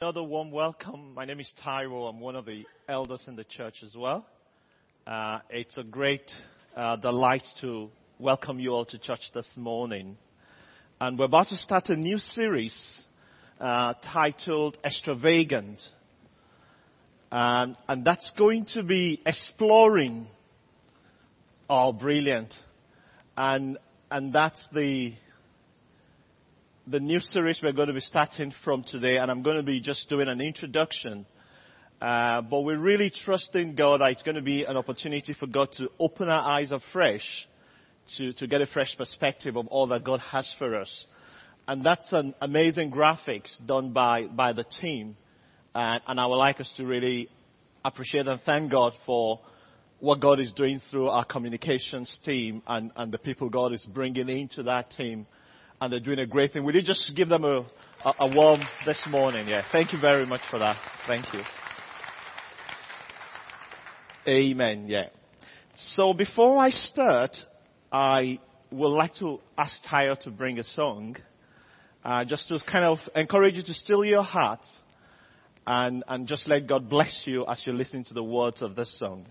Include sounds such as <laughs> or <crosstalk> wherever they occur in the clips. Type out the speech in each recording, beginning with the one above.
Another warm welcome. My name is Taiwo. I'm one of the elders in the church as well. Uh, it's a great uh, delight to welcome you all to church this morning. And we're about to start a new series uh, titled Extravagant. And, and that's going to be exploring. Oh, brilliant. And, and that's the, the new series we're going to be starting from today, and I'm going to be just doing an introduction. Uh, but we're really trusting God that it's going to be an opportunity for God to open our eyes afresh to, to get a fresh perspective of all that God has for us. And that's an amazing graphics done by, by the team. Uh, and I would like us to really appreciate and thank God for what God is doing through our communications team and, and the people God is bringing into that team and they're doing a great thing. Will you just give them a, a, a warm this morning? Yeah. Thank you very much for that. Thank you. Amen. Yeah. So before I start, I would like to ask Tayo to bring a song, uh, just to kind of encourage you to still your hearts and, and just let God bless you as you listen to the words of this song.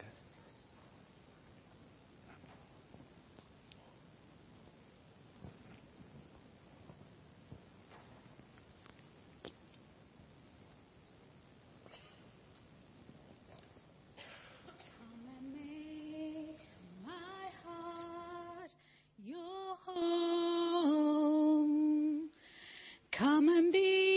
Come and be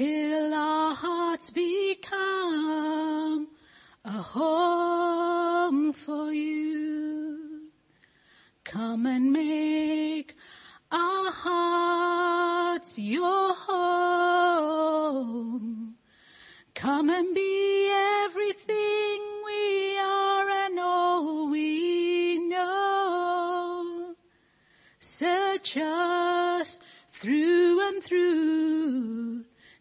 till our hearts become a home for you. Come and make our hearts your home. Come and be everything we are and all we know. Search us through and through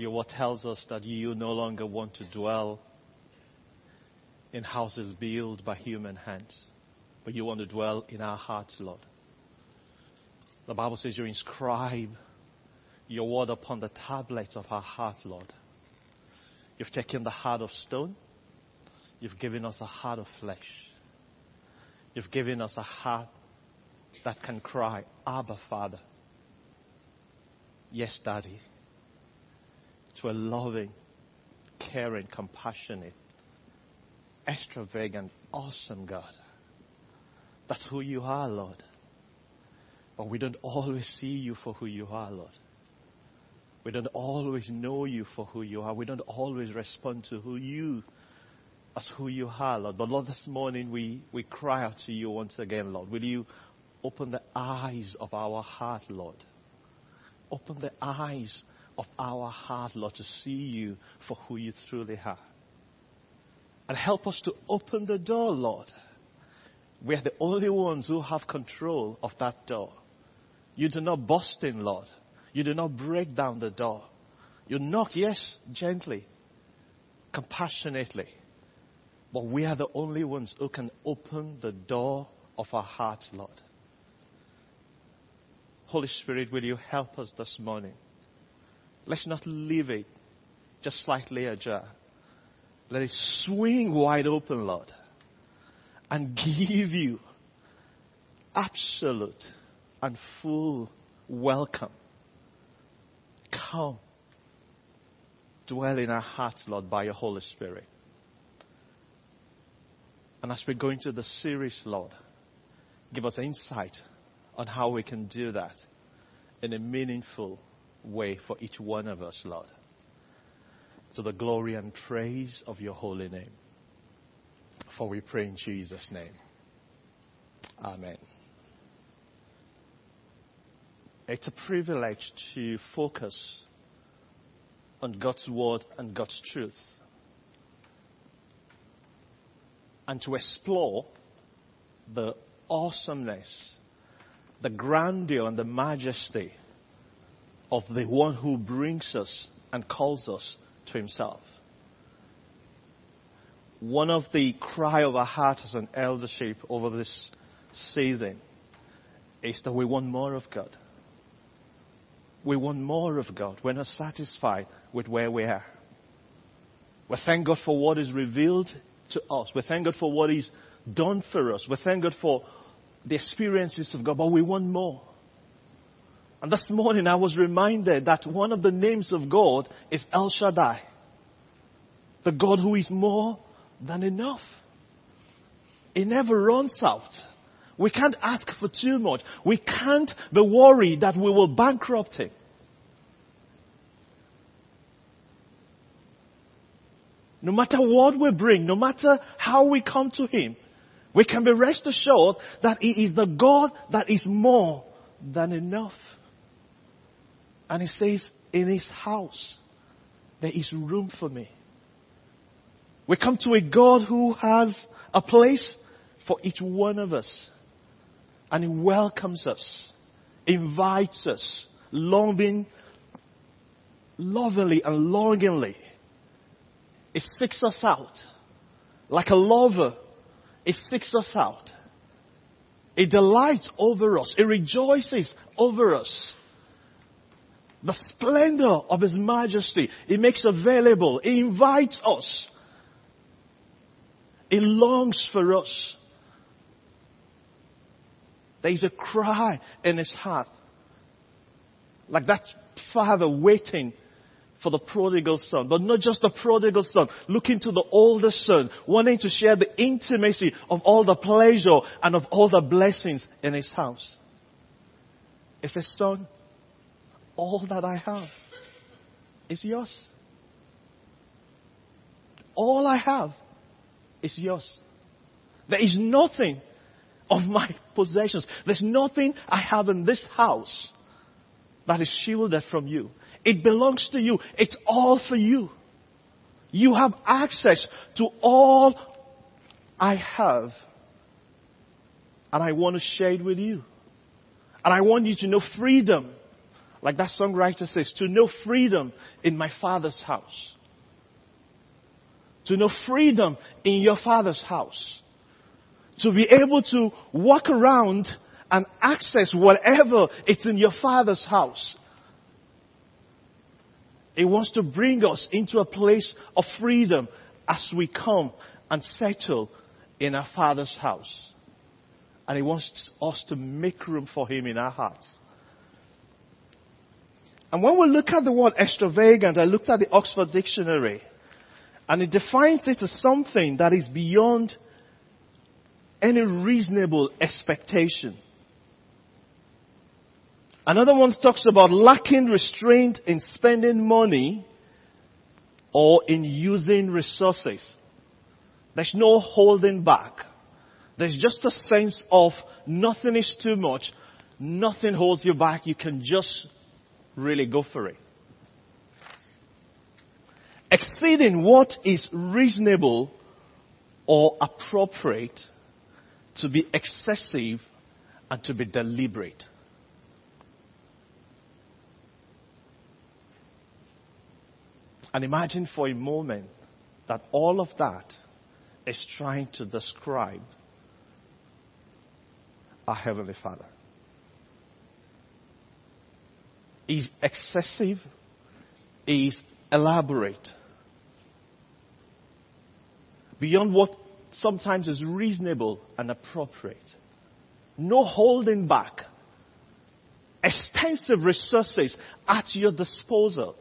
Your word tells us that you no longer want to dwell in houses built by human hands, but you want to dwell in our hearts, Lord. The Bible says you inscribe your word upon the tablets of our heart, Lord. You've taken the heart of stone, you've given us a heart of flesh. You've given us a heart that can cry, Abba, Father. Yes, Daddy. To a loving, caring, compassionate, extravagant, awesome God. That's who you are, Lord. But we don't always see you for who you are, Lord. We don't always know you for who you are. We don't always respond to who you as who you are, Lord. But Lord, this morning we, we cry out to you once again, Lord. Will you open the eyes of our heart, Lord? Open the eyes of our heart, Lord, to see you for who you truly are. And help us to open the door, Lord. We are the only ones who have control of that door. You do not bust in, Lord. You do not break down the door. You knock, yes, gently, compassionately. But we are the only ones who can open the door of our hearts, Lord. Holy Spirit, will you help us this morning? Let's not leave it just slightly ajar. Let it swing wide open, Lord, and give you absolute and full welcome. Come. Dwell in our hearts, Lord, by your Holy Spirit. And as we go into the series, Lord, give us insight on how we can do that in a meaningful way for each one of us, Lord. To the glory and praise of your holy name. For we pray in Jesus' name. Amen. It's a privilege to focus on God's word and God's truth and to explore the awesomeness, the grandeur, and the majesty of the one who brings us and calls us to himself. One of the cry of our heart as an eldership over this season is that we want more of God. We want more of God. We're not satisfied with where we are. We thank God for what is revealed to us. We thank God for what He's done for us. We thank God for the experiences of God, but we want more. And this morning I was reminded that one of the names of God is El Shaddai. The God who is more than enough. He never runs out. We can't ask for too much. We can't be worried that we will bankrupt Him. No matter what we bring, no matter how we come to Him, we can be rest assured that He is the God that is more than enough. And He says, in His house, there is room for me. We come to a God who has a place for each one of us. And He welcomes us, invites us, longing, lovingly and longingly He seeks us out. Like a lover, he seeks us out. It delights over us. It rejoices over us. The splendor of His majesty, He makes available. He invites us. He longs for us. There is a cry in His heart. Like that father waiting for the prodigal son, but not just the prodigal son, looking to the older son, wanting to share the intimacy of all the pleasure and of all the blessings in his house. He says, son, all that I have is yours. All I have is yours. There is nothing of my possessions. There's nothing I have in this house that is shielded from you. It belongs to you. It's all for you. You have access to all I have. and I want to share it with you. And I want you to know freedom. Like that songwriter says, to know freedom in my father's house. To know freedom in your father's house. To be able to walk around and access whatever it's in your father's house. He wants to bring us into a place of freedom as we come and settle in our father's house. And he wants us to make room for him in our hearts. And when we look at the word extravagant, I looked at the Oxford Dictionary, and it defines it as something that is beyond any reasonable expectation. Another one talks about lacking restraint in spending money or in using resources. There's no holding back. There's just a sense of nothing is too much. Nothing holds you back. You can just really go for it. Exceeding what is reasonable or appropriate to be excessive and to be deliberate. And imagine for a moment that all of that is trying to describe our Heavenly Father. He's excessive, is elaborate, beyond what sometimes is reasonable and appropriate. No holding back. Extensive resources at your disposal.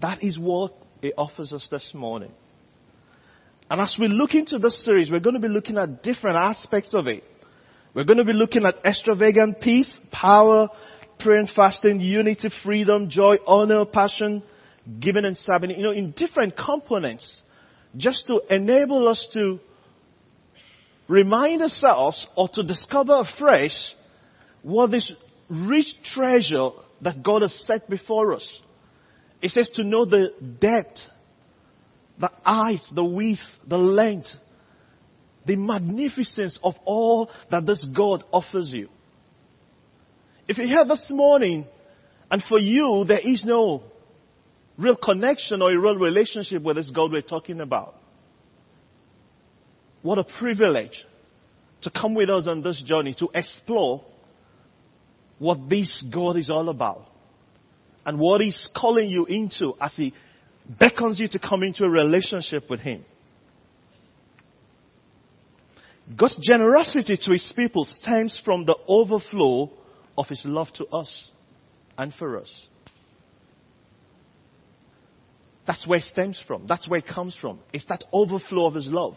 That is what it offers us this morning. And as we look into this series, we're going to be looking at different aspects of it. We're going to be looking at extravagant peace, power, prayer and fasting, unity, freedom, joy, honor, passion, giving and serving, you know, in different components, just to enable us to remind ourselves or to discover afresh what this rich treasure that God has set before us. It says to know the depth, the height, the width, the length, the magnificence of all that this God offers you. If you're here this morning and for you there is no real connection or a real relationship with this God we're talking about, what a privilege to come with us on this journey to explore what this God is all about and what He's calling you into as He beckons you to come into a relationship with Him. God's generosity to His people stems from the overflow of His love to us and for us. That's where it stems from. That's where it comes from. It's that overflow of His love.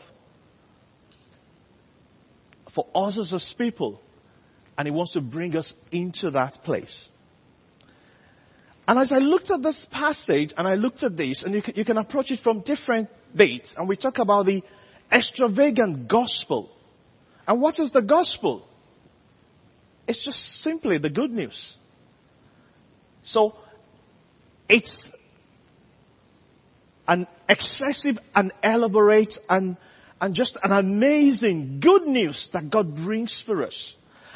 For us as His people. And He wants to bring us into that place. And as I looked at this passage and I looked at this, and you can, you can approach it from different bits, and we talk about the extravagant gospel. And what is the gospel? It's just simply the good news. So, it's an excessive and elaborate and, and just an amazing good news that God brings for us.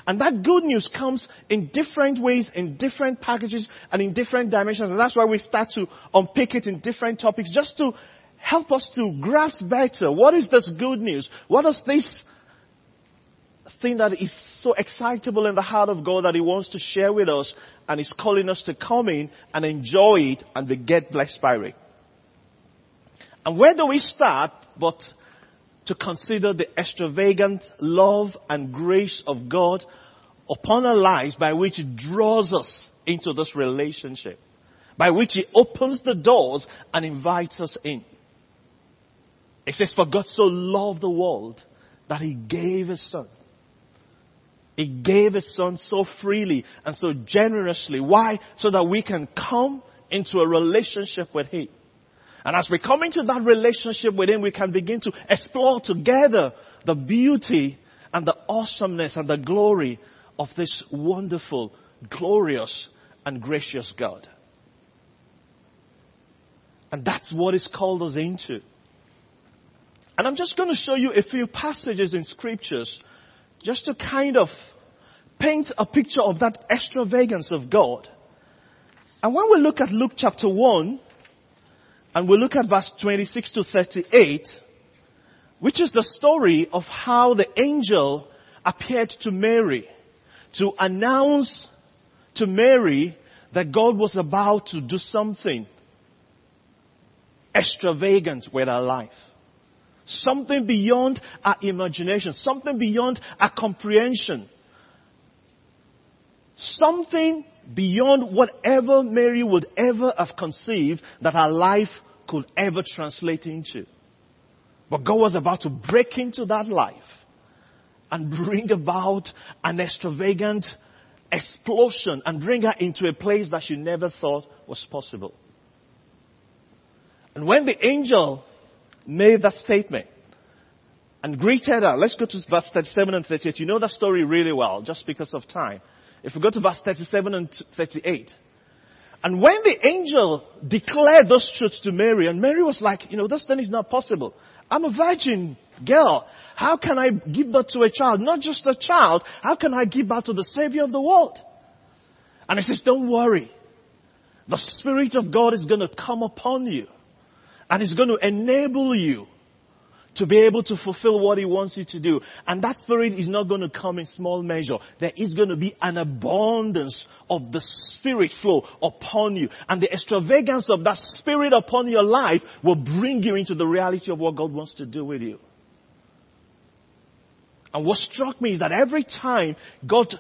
And that good news comes in different ways, in different packages, and in different dimensions. And that's why we start to unpick it in different topics just to help us to grasp better what is this good news? What does this thing that is so excitable in the heart of God that He wants to share with us and He's calling us to come in and enjoy it and be get blessed by it. And where do we start but to consider the extravagant love and grace of God upon our lives by which He draws us into this relationship, by which He opens the doors and invites us in. It says, For God so loved the world that He gave His Son. He gave His Son so freely and so generously. Why? So that we can come into a relationship with Him. And as we come into that relationship with Him, we can begin to explore together the beauty and the awesomeness and the glory of this wonderful, glorious, and gracious God. And that's what He's called us into. And I'm just going to show you a few passages in scriptures just to kind of paint a picture of that extravagance of God. And when we look at Luke chapter 1, and we look at verse 26 to 38, which is the story of how the angel appeared to Mary to announce to Mary that God was about to do something extravagant with her life. Something beyond our imagination, something beyond our comprehension. Something beyond whatever Mary would ever have conceived that her life could ever translate into. But God was about to break into that life and bring about an extravagant explosion and bring her into a place that she never thought was possible. And when the angel made that statement and greeted her, let's go to verse 37 and 38. You know that story really well, just because of time. If we go to verse 37 and 38. And when the angel declared those truths to Mary, and Mary was like, you know, this thing is not possible. I'm a virgin girl. How can I give birth to a child? Not just a child. How can I give birth to the Savior of the world? And he says, don't worry. The Spirit of God is going to come upon you. And it's going to enable you to be able to fulfill what He wants you to do. And that Spirit is not going to come in small measure. There is going to be an abundance of the Spirit flow upon you. And the extravagance of that Spirit upon your life will bring you into the reality of what God wants to do with you. And what struck me is that every time God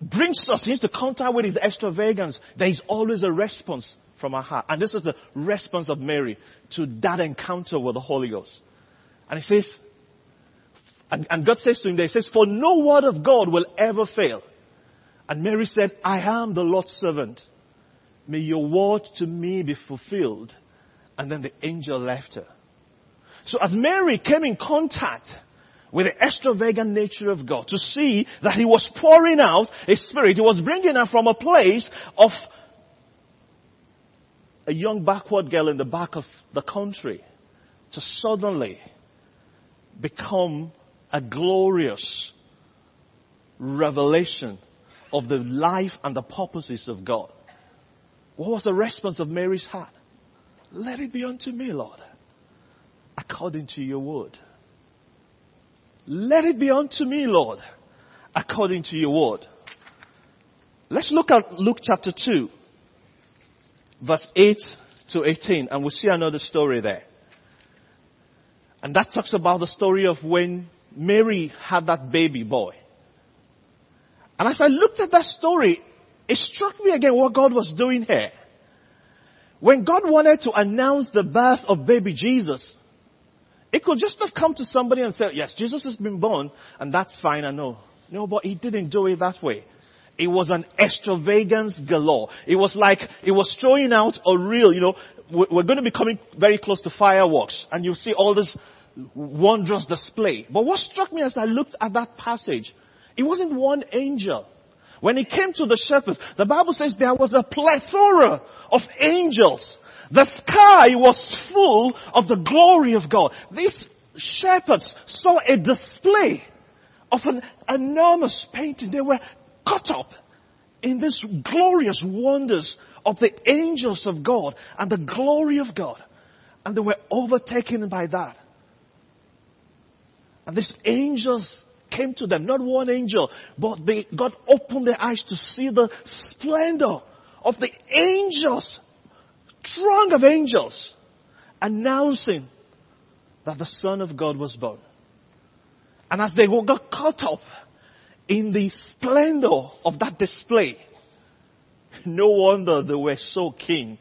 brings us into contact with His extravagance, there is always a response from our heart. And this is the response of Mary to that encounter with the Holy Ghost. And he says, and, and God says to him there, he says, for no word of God will ever fail. And Mary said, I am the Lord's servant. May your word to me be fulfilled. And then the angel left her. So as Mary came in contact with the extravagant nature of God, to see that He was pouring out His Spirit, He was bringing her from a place of a young backward girl in the back of the country to suddenly become a glorious revelation of the life and the purposes of God. What was the response of Mary's heart? Let it be unto me, Lord, according to your word. Let it be unto me, Lord, according to your word. Let's look at Luke chapter 2, verse 8 to 18, and we'll see another story there. And that talks about the story of when Mary had that baby boy. And as I looked at that story, it struck me again what God was doing here. When God wanted to announce the birth of baby Jesus, it could just have come to somebody and said, yes, Jesus has been born, and that's fine, I know. No, but he didn't do it that way. It was an extravagance galore. It was like, it was throwing out a real, you know, we're going to be coming very close to fireworks, and you'll see all this wondrous display. But what struck me as I looked at that passage, it wasn't one angel. When it came to the shepherds, the Bible says there was a plethora of angels. The sky was full of the glory of God. These shepherds saw a display of an enormous painting. They were caught up in these glorious wonders of the angels of God and the glory of God. And they were overtaken by that. And these angels came to them, not one angel, but they, God opened their eyes to see the splendor of the angels, throng of angels, announcing that the Son of God was born. And as they got caught up in the splendor of that display, no wonder they were so keen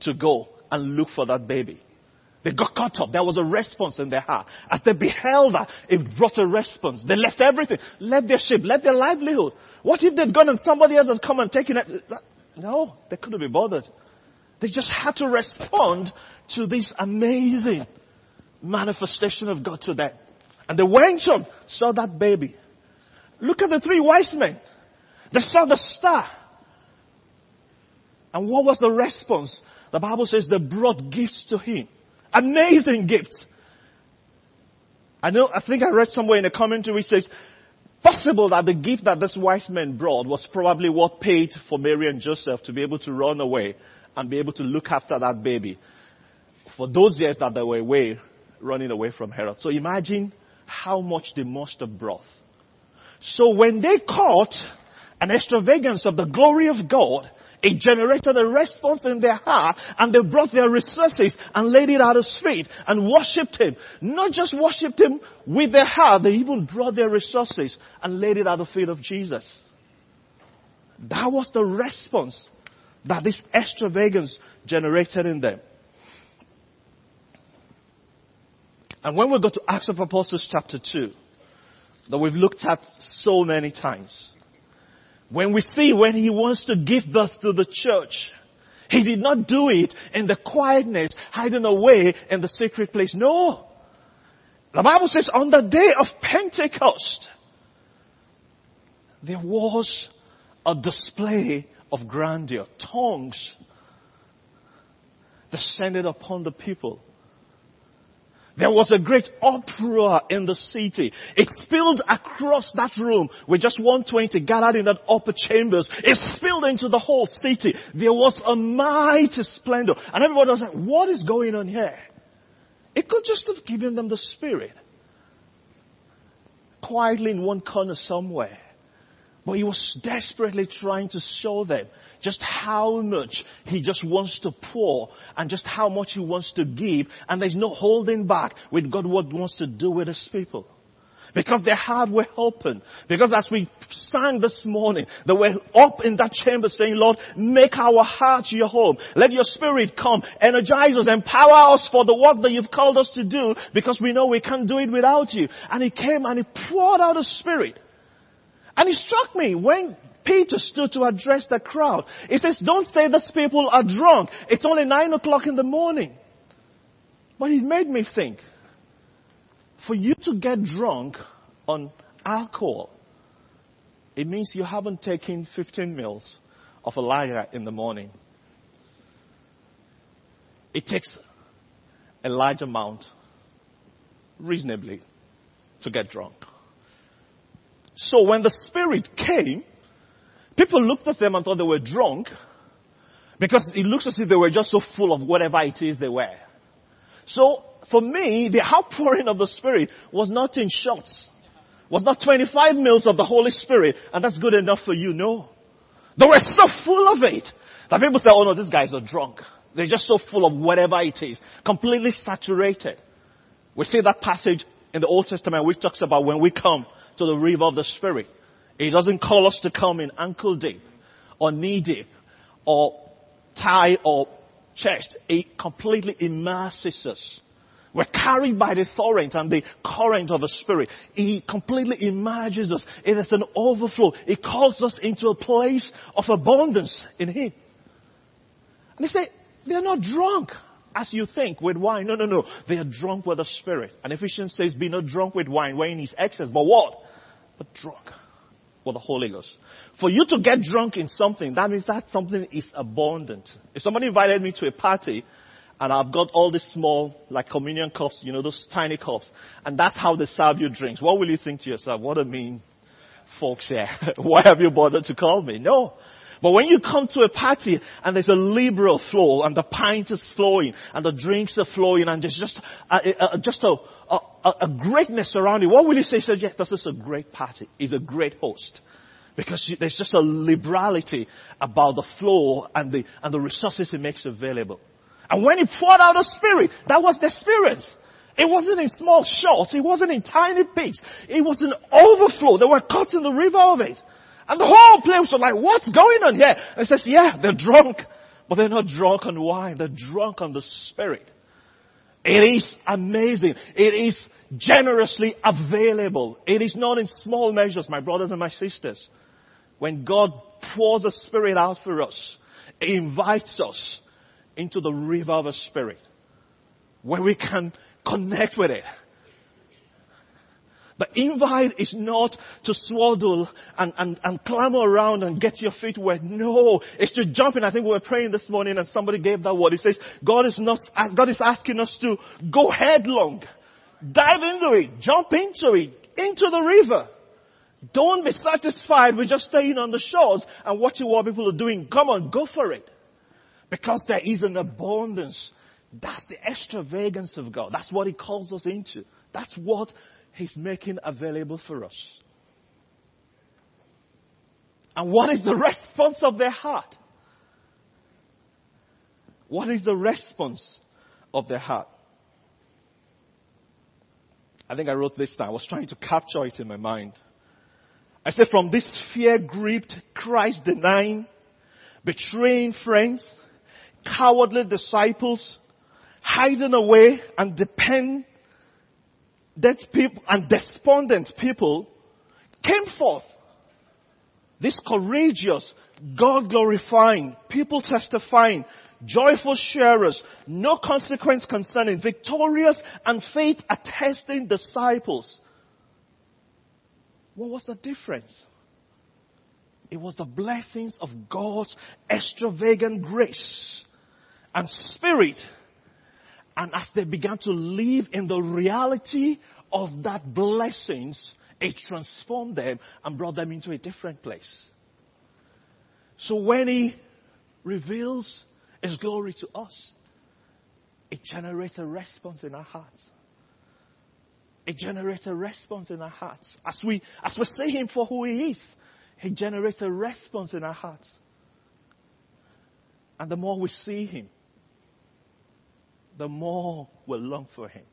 to go and look for that baby. They got caught up. There was a response in their heart. As they beheld that, it brought a response. They left everything. Left their ship. Left their livelihood. What if they'd gone and somebody else had come and taken it? No, they couldn't be bothered. They just had to respond to this amazing manifestation of God to them. And they went on, saw that baby. Look at the three wise men. They saw the star. And what was the response? The Bible says they brought gifts to him. Amazing gifts. I know, I think I read somewhere in a commentary which says, possible that the gift that this wise man brought was probably what paid for Mary and Joseph to be able to run away and be able to look after that baby for those years that they were away, running away from Herod. So imagine how much they must have brought. So when they caught an extravagance of the glory of God, it generated a response in their heart and they brought their resources and laid it at his feet and worshipped him. Not just worshipped him with their heart, they even brought their resources and laid it at the feet of Jesus. That was the response that this extravagance generated in them. And when we go to Acts of Apostles chapter 2, that we've looked at so many times, when we see when he wants to give birth to the church, he did not do it in the quietness, hiding away in the secret place. No. The Bible says on the day of Pentecost, there was a display of grandeur. Tongues descended upon the people. There was a great uproar in the city. It spilled across that room with just 120 gathered in that upper chambers. It spilled into the whole city. There was a mighty splendor. And everybody was like, what is going on here? It could just have given them the spirit. Quietly in one corner somewhere. But he was desperately trying to show them just how much he just wants to pour and just how much he wants to give. And there's no holding back with God what wants to do with his people. Because their heart were open. Because as we sang this morning, they were up in that chamber saying, Lord, make our hearts your home. Let your spirit come, energize us, empower us for the work that you've called us to do because we know we can't do it without you. And he came and he poured out the spirit. And it struck me when Peter stood to address the crowd. He says, don't say these people are drunk. It's only nine o'clock in the morning. But it made me think, for you to get drunk on alcohol, it means you haven't taken 15 mils of a lager in the morning. It takes a large amount, reasonably, to get drunk. So when the Spirit came, people looked at them and thought they were drunk because it looks as if they were just so full of whatever it is they were. So for me, the outpouring of the Spirit was not in shots, was not 25 mils of the Holy Spirit, and that's good enough for you. No. They were so full of it that people say, oh no, these guys are drunk. They're just so full of whatever it is, completely saturated. We see that passage in the Old Testament which talks about when we come to the river of the Spirit. He doesn't call us to come in ankle deep or knee deep or tie or chest. He completely immerses us. We're carried by the torrent and the current of the Spirit. He completely immerses us. It is an overflow. He calls us into a place of abundance in Him. And they say, they're not drunk as you think with wine. No, no, no. They are drunk with the Spirit. And Ephesians says, be not drunk with wine wherein is excess. But what? But drunk with the Holy Ghost. For you to get drunk in something, that means that something is abundant. If somebody invited me to a party, and I've got all these small, like communion cups, you know, those tiny cups, and that's how they serve you drinks, what will you think to yourself? What a mean folks here. <laughs> Why have you bothered to call me? No. But when you come to a party and there's a liberal flow and the pint is flowing and the drinks are flowing and there's just a, a just a, a, a, greatness around it, what will you say? Say, yes, this is a great party. He's a great host. Because there's just a liberality about the flow and the, and the resources he makes available. And when he poured out the Spirit, that was the experience. It wasn't in small shots. It wasn't in tiny peaks. It was an overflow. They were caught in the river of it. And the whole place was like, what's going on here? And says, yeah, they're drunk, but they're not drunk on wine. They're drunk on the Spirit. It is amazing. It is generously available. It is not in small measures, my brothers and my sisters. When God pours the Spirit out for us, He invites us into the river of the Spirit where we can connect with it the invite is not to swaddle and, and, and clamber around and get your feet wet. No, it's to jump in. I think we were praying this morning and somebody gave that word. He says, God is not, God is asking us to go headlong. Dive into it. Jump into it. Into the river. Don't be satisfied with just staying on the shores and watching what people are doing. Come on, go for it. Because there is an abundance. That's the extravagance of God. That's what He calls us into. That's what He's making available for us. And what is the response of their heart? What is the response of their heart? I think I wrote this down. I was trying to capture it in my mind. I said, from this fear gripped, Christ denying, betraying friends, cowardly disciples, hiding away and dependent people and despondent people came forth. This courageous, God glorifying, people testifying, joyful sharers, no consequence concerning, victorious and faith attesting disciples. What was the difference? It was the blessings of God's extravagant grace and spirit. And as they began to live in the reality of that blessings, it transformed them and brought them into a different place. So when He reveals His glory to us, it generates a response in our hearts. It generates a response in our hearts. As we, as we see Him for who He is, He generates a response in our hearts. And the more we see Him, the more we'll long for Him.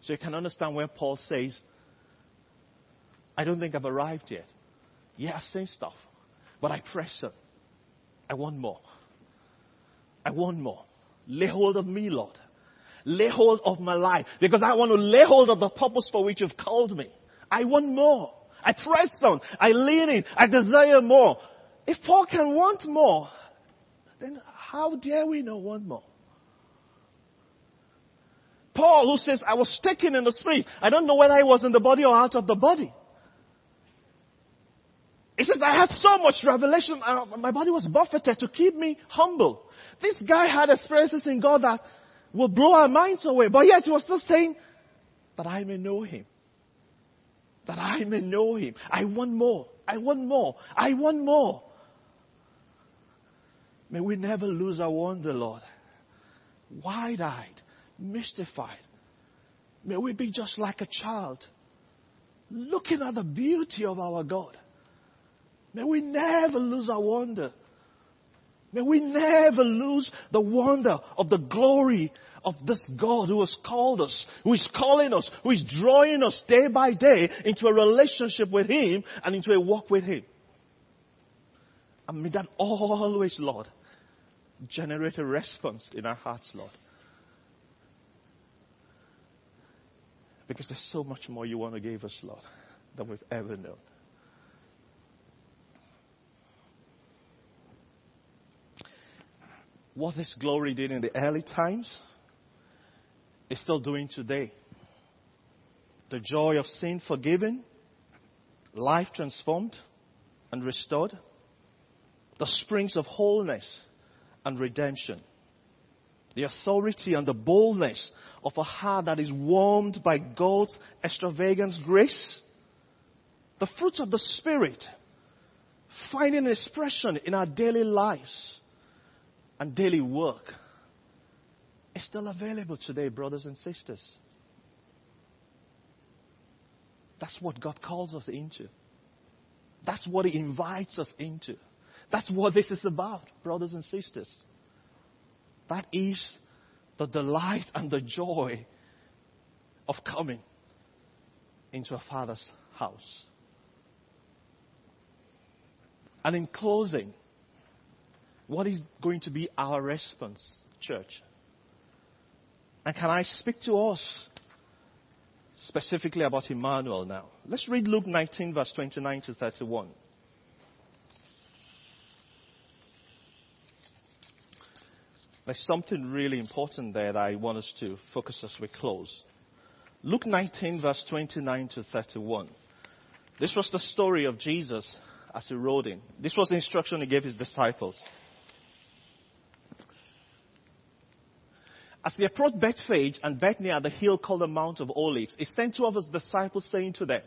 So you can understand when Paul says, I don't think I've arrived yet. Yeah, I've seen stuff, but I press on. I want more. I want more. Lay hold of me, Lord. Lay hold of my life because I want to lay hold of the purpose for which you've called me. I want more. I press on. I lean in. I desire more. If Paul can want more, then how dare we not want more? Paul, who says, I was taken in the spirit. I don't know whether I was in the body or out of the body. He says, I had so much revelation. My body was buffeted to keep me humble. This guy had experiences in God that will blow our minds away. But yet he was still saying, that I may know him. That I may know him. I want more. I want more. I want more. May we never lose our wonder, Lord. Wide eyed, mystified. May we be just like a child, looking at the beauty of our God. May we never lose our wonder. May we never lose the wonder of the glory of this God who has called us, who is calling us, who is drawing us day by day into a relationship with Him and into a walk with Him. And may that always, Lord, generate a response in our hearts, Lord. Because there's so much more you want to give us, Lord, than we've ever known. What this glory did in the early times is still doing today. The joy of sin forgiven, life transformed and restored, the springs of wholeness and redemption, the authority and the boldness of a heart that is warmed by God's extravagant grace, the fruits of the Spirit finding expression in our daily lives and daily work is still available today, brothers and sisters. That's what God calls us into. That's what He invites us into. That's what this is about, brothers and sisters. That is the delight and the joy of coming into a Father's house. And in closing, what is going to be our response, church? And can I speak to us specifically about Emmanuel now? Let's read Luke 19, verse 29 to 31. There's something really important there that I want us to focus as we close. Luke 19, verse 29 to 31. This was the story of Jesus as he rode in. This was the instruction he gave his disciples. As they approached Bethphage and Bethany at the hill called the Mount of Olives, he sent two of his disciples saying to them,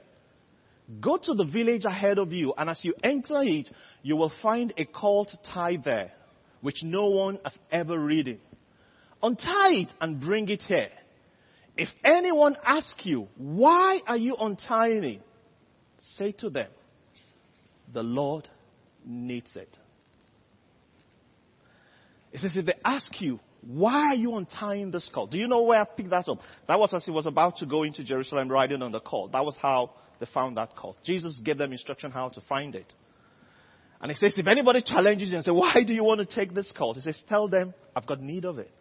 Go to the village ahead of you, and as you enter it, you will find a colt tied there, which no one has ever ridden. Untie it and bring it here. If anyone asks you, why are you untying it? Say to them, the Lord needs it. It says, if they ask you, why are you untying this colt? Do you know where I picked that up? That was as he was about to go into Jerusalem riding on the colt. That was how they found that colt. Jesus gave them instruction how to find it. And he says, if anybody challenges you and says, why do you want to take this colt? He says, tell them, I've got need of it.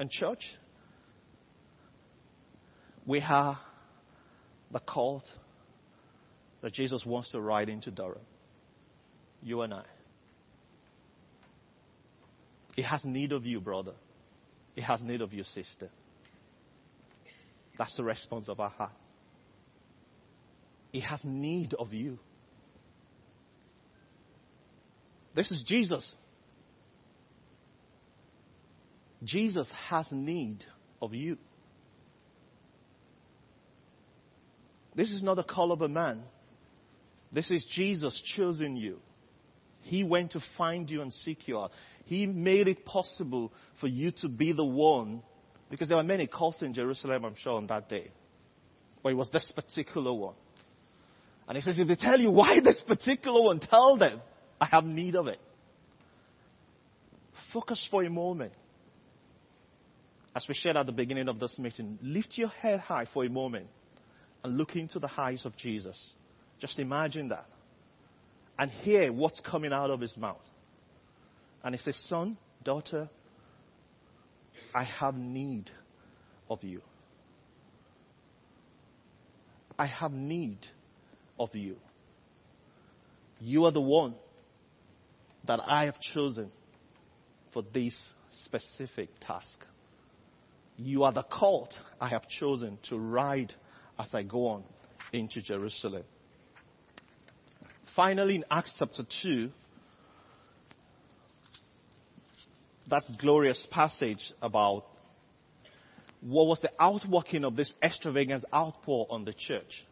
And church, we have the colt that Jesus wants to ride into Durham. You and I. He has need of you, brother. He has need of you, sister. That's the response of our heart. He has need of you. This is Jesus. Jesus has need of you. This is not a call of a man. This is Jesus choosing you. He went to find you and seek you out. He made it possible for you to be the one, because there were many cults in Jerusalem, I'm sure, on that day. But it was this particular one. And he says, if they tell you why this particular one, tell them, I have need of it. Focus for a moment. As we shared at the beginning of this meeting, lift your head high for a moment and look into the eyes of Jesus. Just imagine that. And hear what's coming out of his mouth. And he says, Son, daughter, I have need of you. I have need of you. You are the one that I have chosen for this specific task. You are the colt I have chosen to ride as I go on into Jerusalem. Finally, in Acts chapter 2, that glorious passage about what was the outworking of this extravagant outpour on the church.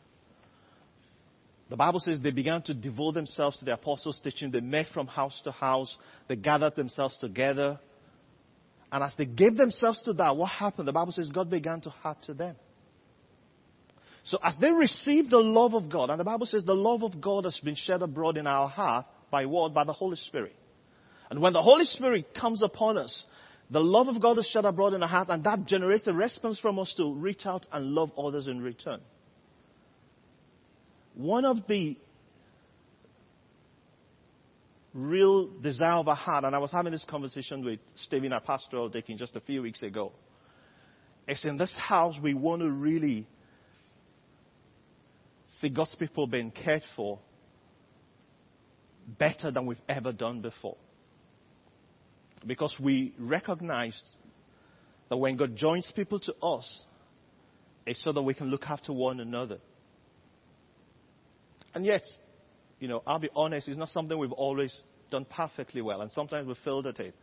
The Bible says they began to devote themselves to the apostles' teaching. They met from house to house. They gathered themselves together. And as they gave themselves to that, what happened? The Bible says God began to add to them. So as they received the love of God, and the Bible says the love of God has been shed abroad in our heart by what? By the Holy Spirit. And when the Holy Spirit comes upon us, the love of God is shed abroad in our heart, and that generates a response from us to reach out and love others in return. One of the real desire our heart, and I was having this conversation with Stephen, our pastoral just a few weeks ago, is in this house we want to really see God's people being cared for better than we've ever done before. Because we recognized that when God joins people to us, it's so that we can look after one another. And yet, you know, I'll be honest, it's not something we've always done perfectly well. And sometimes we've failed at it.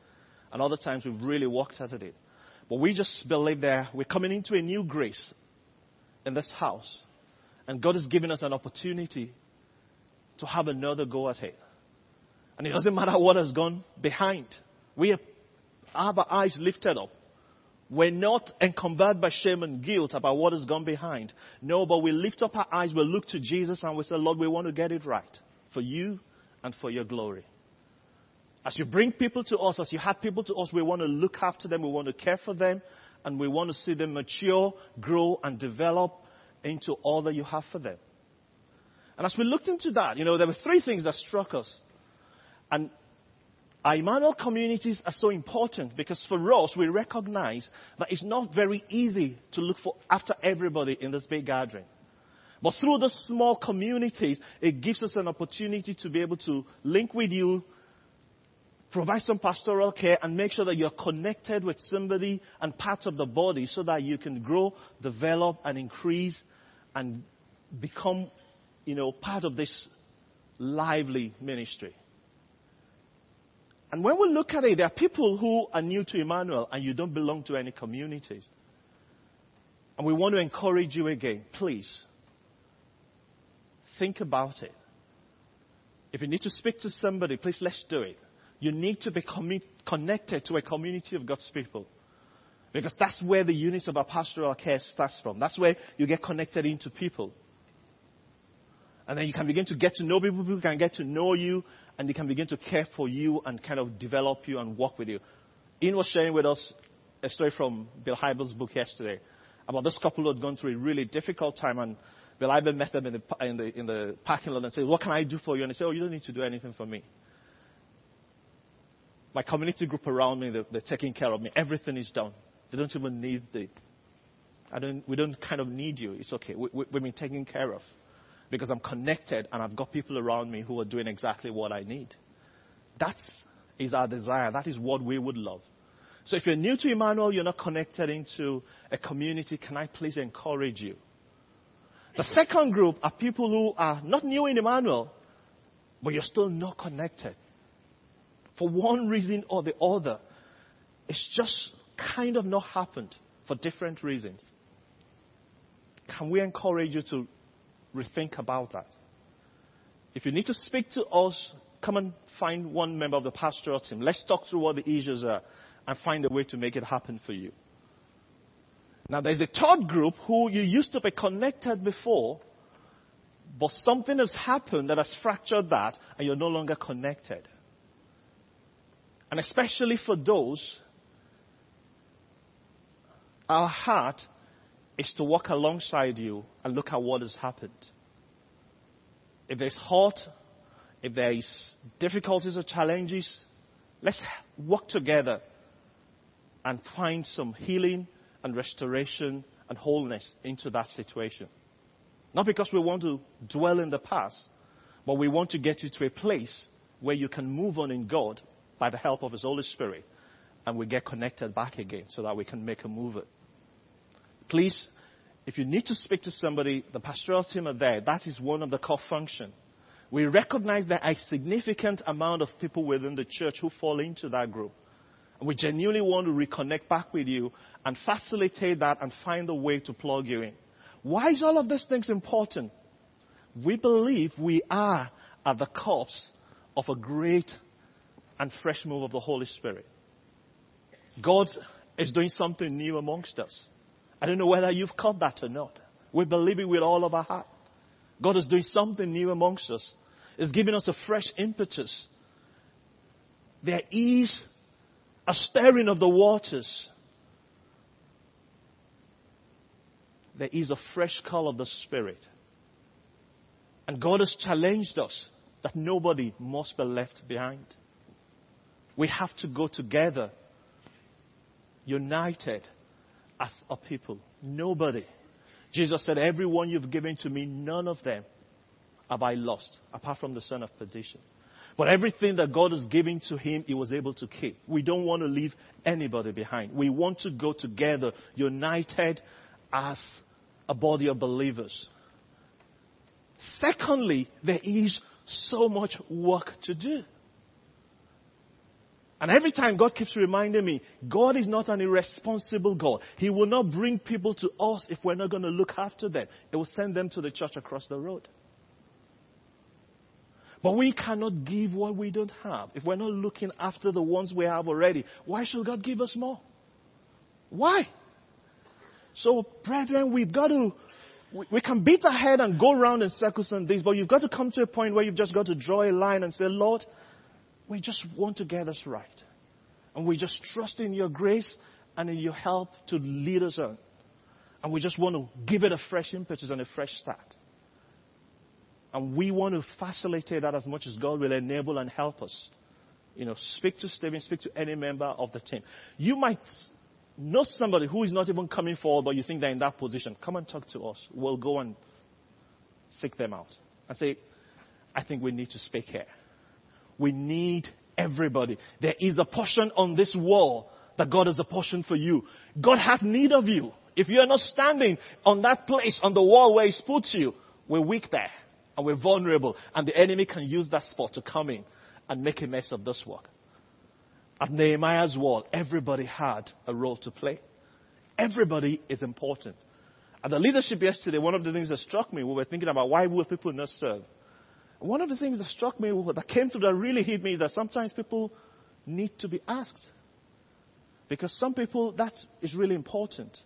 And other times we've really worked at it. But we just believe that we're coming into a new grace in this house. And God has given us an opportunity to have another go at it. And it doesn't matter what has gone behind. We have our eyes lifted up. We're not encumbered by shame and guilt about what has gone behind. No, but we lift up our eyes, we look to Jesus and we say, Lord, we want to get it right for you and for your glory. As you bring people to us, as you have people to us, we want to look after them, we want to care for them, and we want to see them mature, grow, and develop into all that you have for them. And as we looked into that, you know, there were three things that struck us. And our Emmanuel communities are so important because for us, we recognize that it's not very easy to look for after everybody in this big gathering. But through the small communities, it gives us an opportunity to be able to link with you, provide some pastoral care, and make sure that you're connected with somebody and part of the body so that you can grow, develop, and increase and become, you know, part of this lively ministry. And when we look at it, there are people who are new to Emmanuel and you don't belong to any communities. And we want to encourage you again, please, think about it. If you need to speak to somebody, please let's do it. You need to be commi- connected to a community of God's people. Because that's where the unit of our pastoral care starts from. That's where you get connected into people. And then you can begin to get to know people, people can get to know you, and they can begin to care for you and kind of develop you and work with you. Ian was sharing with us a story from Bill Hybels' book yesterday about this couple who had gone through a really difficult time, and Bill Hybels met them in the, in, the, in the parking lot and said, What can I do for you? And they said, Oh, you don't need to do anything for me. My community group around me, they're, they're taking care of me. Everything is done. They don't even need the. I don't, we don't kind of need you. It's okay. We, we, we've been taken care of because I'm connected and I've got people around me who are doing exactly what I need. That is our desire. That is what we would love. So if you're new to Emmanuel, you're not connected into a community, can I please encourage you? The second group are people who are not new in Emmanuel, but you're still not connected. For one reason or the other. It's just kind of not happened for different reasons. Can we encourage you to rethink about that? If you need to speak to us, come and find one member of the pastoral team. Let's talk through what the issues are and find a way to make it happen for you. Now, there's a third group who you used to be connected before, but something has happened that has fractured that, and you're no longer connected. And especially for those our heart is to walk alongside you and look at what has happened. If there's hurt, if there is difficulties or challenges, let's work together and find some healing and restoration and wholeness into that situation. Not because we want to dwell in the past, but we want to get you to a place where you can move on in God by the help of His Holy Spirit and we get connected back again so that we can make a move. Please, if you need to speak to somebody, the pastoral team are there. That is one of the core functions. We recognize that a significant amount of people within the church who fall into that group. And we genuinely want to reconnect back with you and facilitate that and find a way to plug you in. Why is all of these things important? We believe we are at the cusp of a great and fresh move of the Holy Spirit. God is doing something new amongst us. I don't know whether you've caught that or not. We believe it with all of our heart. God is doing something new amongst us. He's giving us a fresh impetus. There is a stirring of the waters. There is a fresh call of the Spirit. And God has challenged us that nobody must be left behind. We have to go together, united, as a people. Nobody. Jesus said, Everyone you've given to me, none of them have I lost, apart from the son of perdition. But everything that God has given to him, he was able to keep. We don't want to leave anybody behind. We want to go together, united as a body of believers. Secondly, there is so much work to do. And every time God keeps reminding me, God is not an irresponsible God. He will not bring people to us if we're not going to look after them. He will send them to the church across the road. But we cannot give what we don't have. If we're not looking after the ones we have already, why should God give us more? Why? So, brethren, we've got to, we, can beat our head and go around in circles and this, but you've got to come to a point where you've just got to draw a line and say, Lord, we just want to get us right. And we just trust in your grace and in your help to lead us on. And we just want to give it a fresh impetus and a fresh start. And we want to facilitate that as much as God will enable and help us. You know, speak to Stephen, speak to any member of the team. You might know somebody who is not even coming forward, but you think they're in that position. Come and talk to us. We'll go and seek them out and say, I think we need to speak here. We need everybody. There is a portion on this wall that God has a portion for you. God has need of you. If you are not standing on that place, on the wall where He's put you, we're weak there and we're vulnerable and the enemy can use that spot to come in and make a mess of this work. At Nehemiah's wall, everybody had a role to play. Everybody is important. At the leadership yesterday, one of the things that struck me, we were thinking about why would people not serve? One of the things that struck me, that came through that really hit me, is that sometimes people need to be asked. Because some people, that is really important.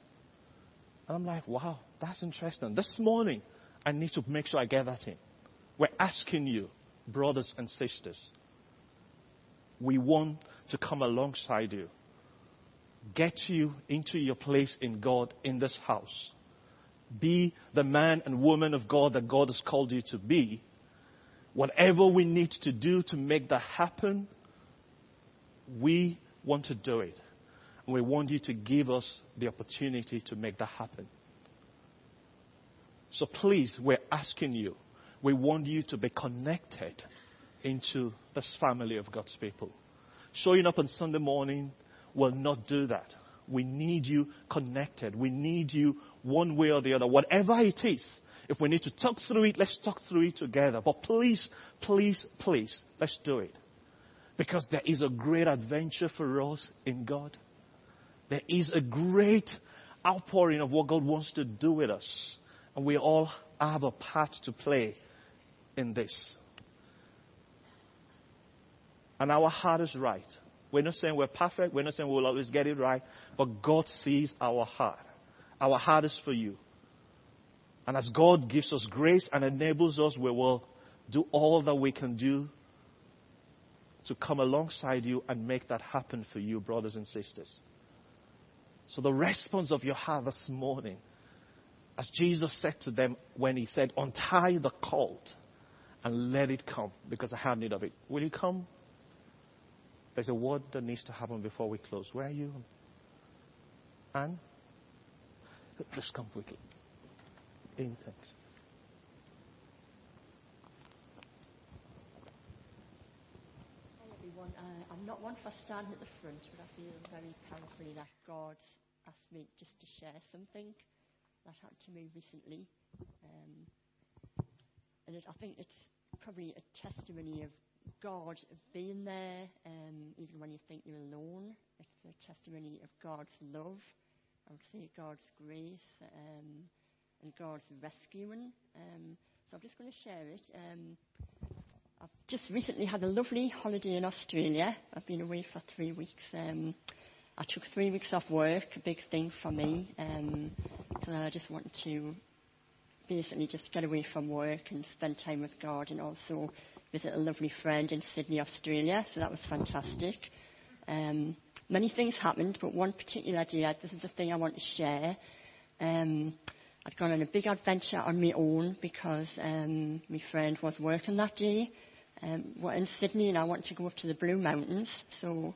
And I'm like, wow, that's interesting. This morning, I need to make sure I get that in. We're asking you, brothers and sisters, we want to come alongside you, get you into your place in God in this house. Be the man and woman of God that God has called you to be. Whatever we need to do to make that happen, we want to do it. And we want you to give us the opportunity to make that happen. So please, we're asking you, we want you to be connected into this family of God's people. Showing up on Sunday morning will not do that. We need you connected. We need you one way or the other. Whatever it is, if we need to talk through it, let's talk through it together. But please, please, please, let's do it. Because there is a great adventure for us in God. There is a great outpouring of what God wants to do with us. And we all have a part to play in this. And our heart is right. We're not saying we're perfect. We're not saying we'll always get it right. But God sees our heart. Our heart is for you. And as God gives us grace and enables us, we will do all that we can do to come alongside you and make that happen for you, brothers and sisters. So the response of your heart this morning, as Jesus said to them when he said, untie the colt and let it come because I have need of it. Will you come? There's a word that needs to happen before we close. Where are you? Anne? Let's come quickly. In thanks. everyone. Uh, I'm not one for standing at the front, but I feel very powerfully that God asked me just to share something that happened to me recently. Um, and it, I think it's probably a testimony of God being there, um, even when you think you're alone. It's a testimony of God's love. I would say God's grace um, and God's rescuing. Um, so I'm just going to share it. Um, I've just recently had a lovely holiday in Australia. I've been away for three weeks. Um, I took three weeks off work, a big thing for me, um, I just wanted to basically just get away from work and spend time with God and also visit a lovely friend in Sydney, Australia. So that was fantastic. Um, many things happened, but one particular day, this is the thing I want to share. Um, I'd gone on a big adventure on my own because um, my friend was working that day. Um, we're in Sydney and I want to go up to the Blue Mountains. So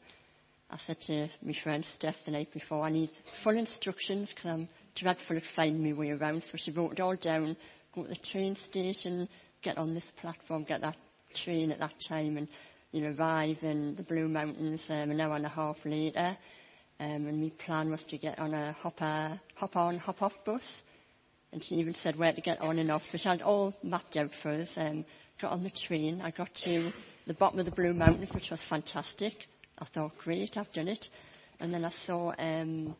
I said to my friend Steph the night before, I need full instructions because I'm dreadful at finding my way around. So she wrote it all down, go to the train station, get on this platform, get that train at that time and you know, arrive in the Blue Mountains um, an hour and a half later. Um, and my plan was to get on a hop on, hop off bus and she even said where to get on and off. So she had all mapped out for us. Um, got on the train. I got to the bottom of the Blue Mountains, which was fantastic. I thought, great, I've done it. And then I saw um,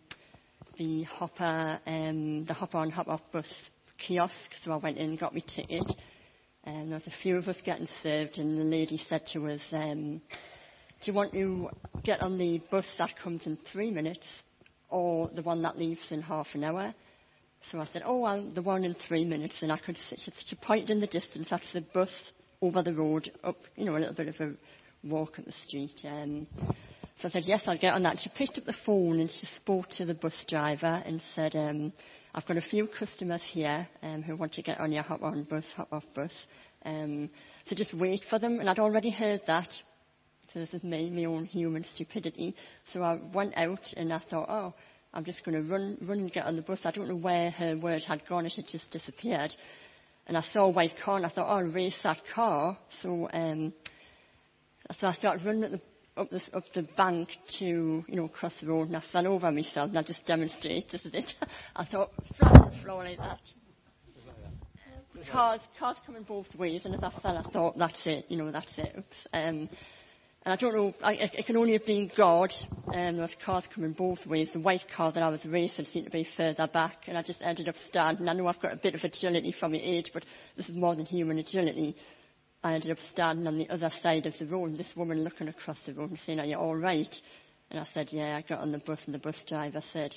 the hopper, um, the hop on, hop off bus kiosk. So I went in, and got my ticket. And there was a few of us getting served, and the lady said to us, um, "Do you want to get on the bus that comes in three minutes, or the one that leaves in half an hour?" So I said, oh, well, the one in three minutes, and I could see such a point in the distance. That's the bus over the road, up, you know, a little bit of a walk up the street. Um, so I said, yes, I'll get on that. She picked up the phone and she spoke to the bus driver and said, um, I've got a few customers here um, who want to get on your hop on bus, hop off bus. Um, so just wait for them. And I'd already heard that. So this is me, my own human stupidity. So I went out and I thought, oh, I'm just going to run, run and get on the bus. I don't know where her word had gone. It had just disappeared. And I saw a white car and I thought, oh, I'll race that car. So, um, so I started running up the, up, up the bank to, you know, cross the road and I fell over myself and I just demonstrated, it. <laughs> I thought, flat on the floor like that. Cars, cars coming both ways and as I fell I thought, that's it, you know, that's it. Oops. Um, And I don't know, I, it can only have been God. Um, there was cars coming both ways. The white car that I was racing seemed to be further back, and I just ended up standing. I know I've got a bit of agility from my age, but this is more than human agility. I ended up standing on the other side of the road, this woman looking across the road and saying, Are you all right? And I said, Yeah, I got on the bus, and the bus driver said,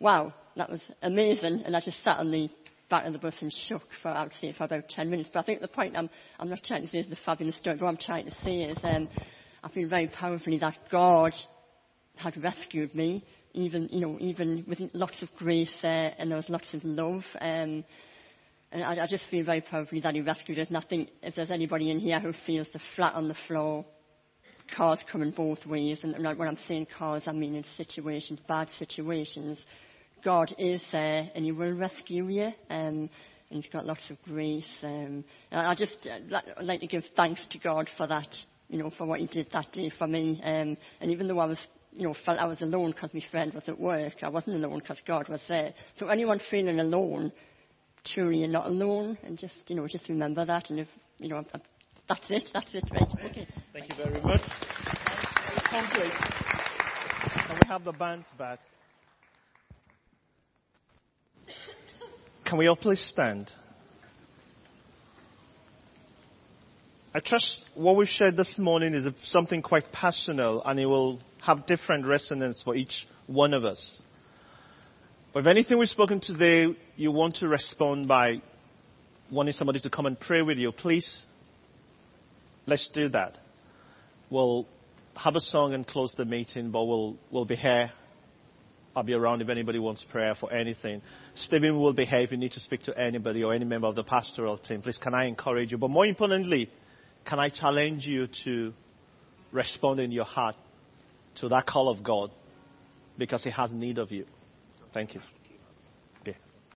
Wow, that was amazing. And I just sat on the back of the bus and shook for, I would say, for about 10 minutes. But I think the point I'm, I'm not trying to say is the fabulous story, but what I'm trying to say is um, I feel very powerfully that God had rescued me, even, you know, even with lots of grace there, and there was lots of love. Um, and I, I just feel very powerfully that He rescued us. And I think if there's anybody in here who feels the flat on the floor, cars coming both ways, and when I'm saying cars, I mean in situations, bad situations, God is there and He will rescue you. Um, and He's got lots of grace. Um, I just uh, like to give thanks to God for that you know, for what he did that day for me. Um, and even though I was, you know, felt I was alone because my friend was at work, I wasn't alone because God was there. So anyone feeling alone, truly you're not alone. And just, you know, just remember that. And if, you know, that's it. That's it. Right. Okay. Thank you very much. Can we have the bands back? Can we all please stand? I trust what we've shared this morning is something quite personal and it will have different resonance for each one of us. But if anything we've spoken today, you want to respond by wanting somebody to come and pray with you, please, let's do that. We'll have a song and close the meeting, but we'll, we'll be here. I'll be around if anybody wants prayer for anything. Stephen will be here if you need to speak to anybody or any member of the pastoral team. Please, can I encourage you? But more importantly, can I challenge you to respond in your heart to that call of God because He has need of you? Thank you.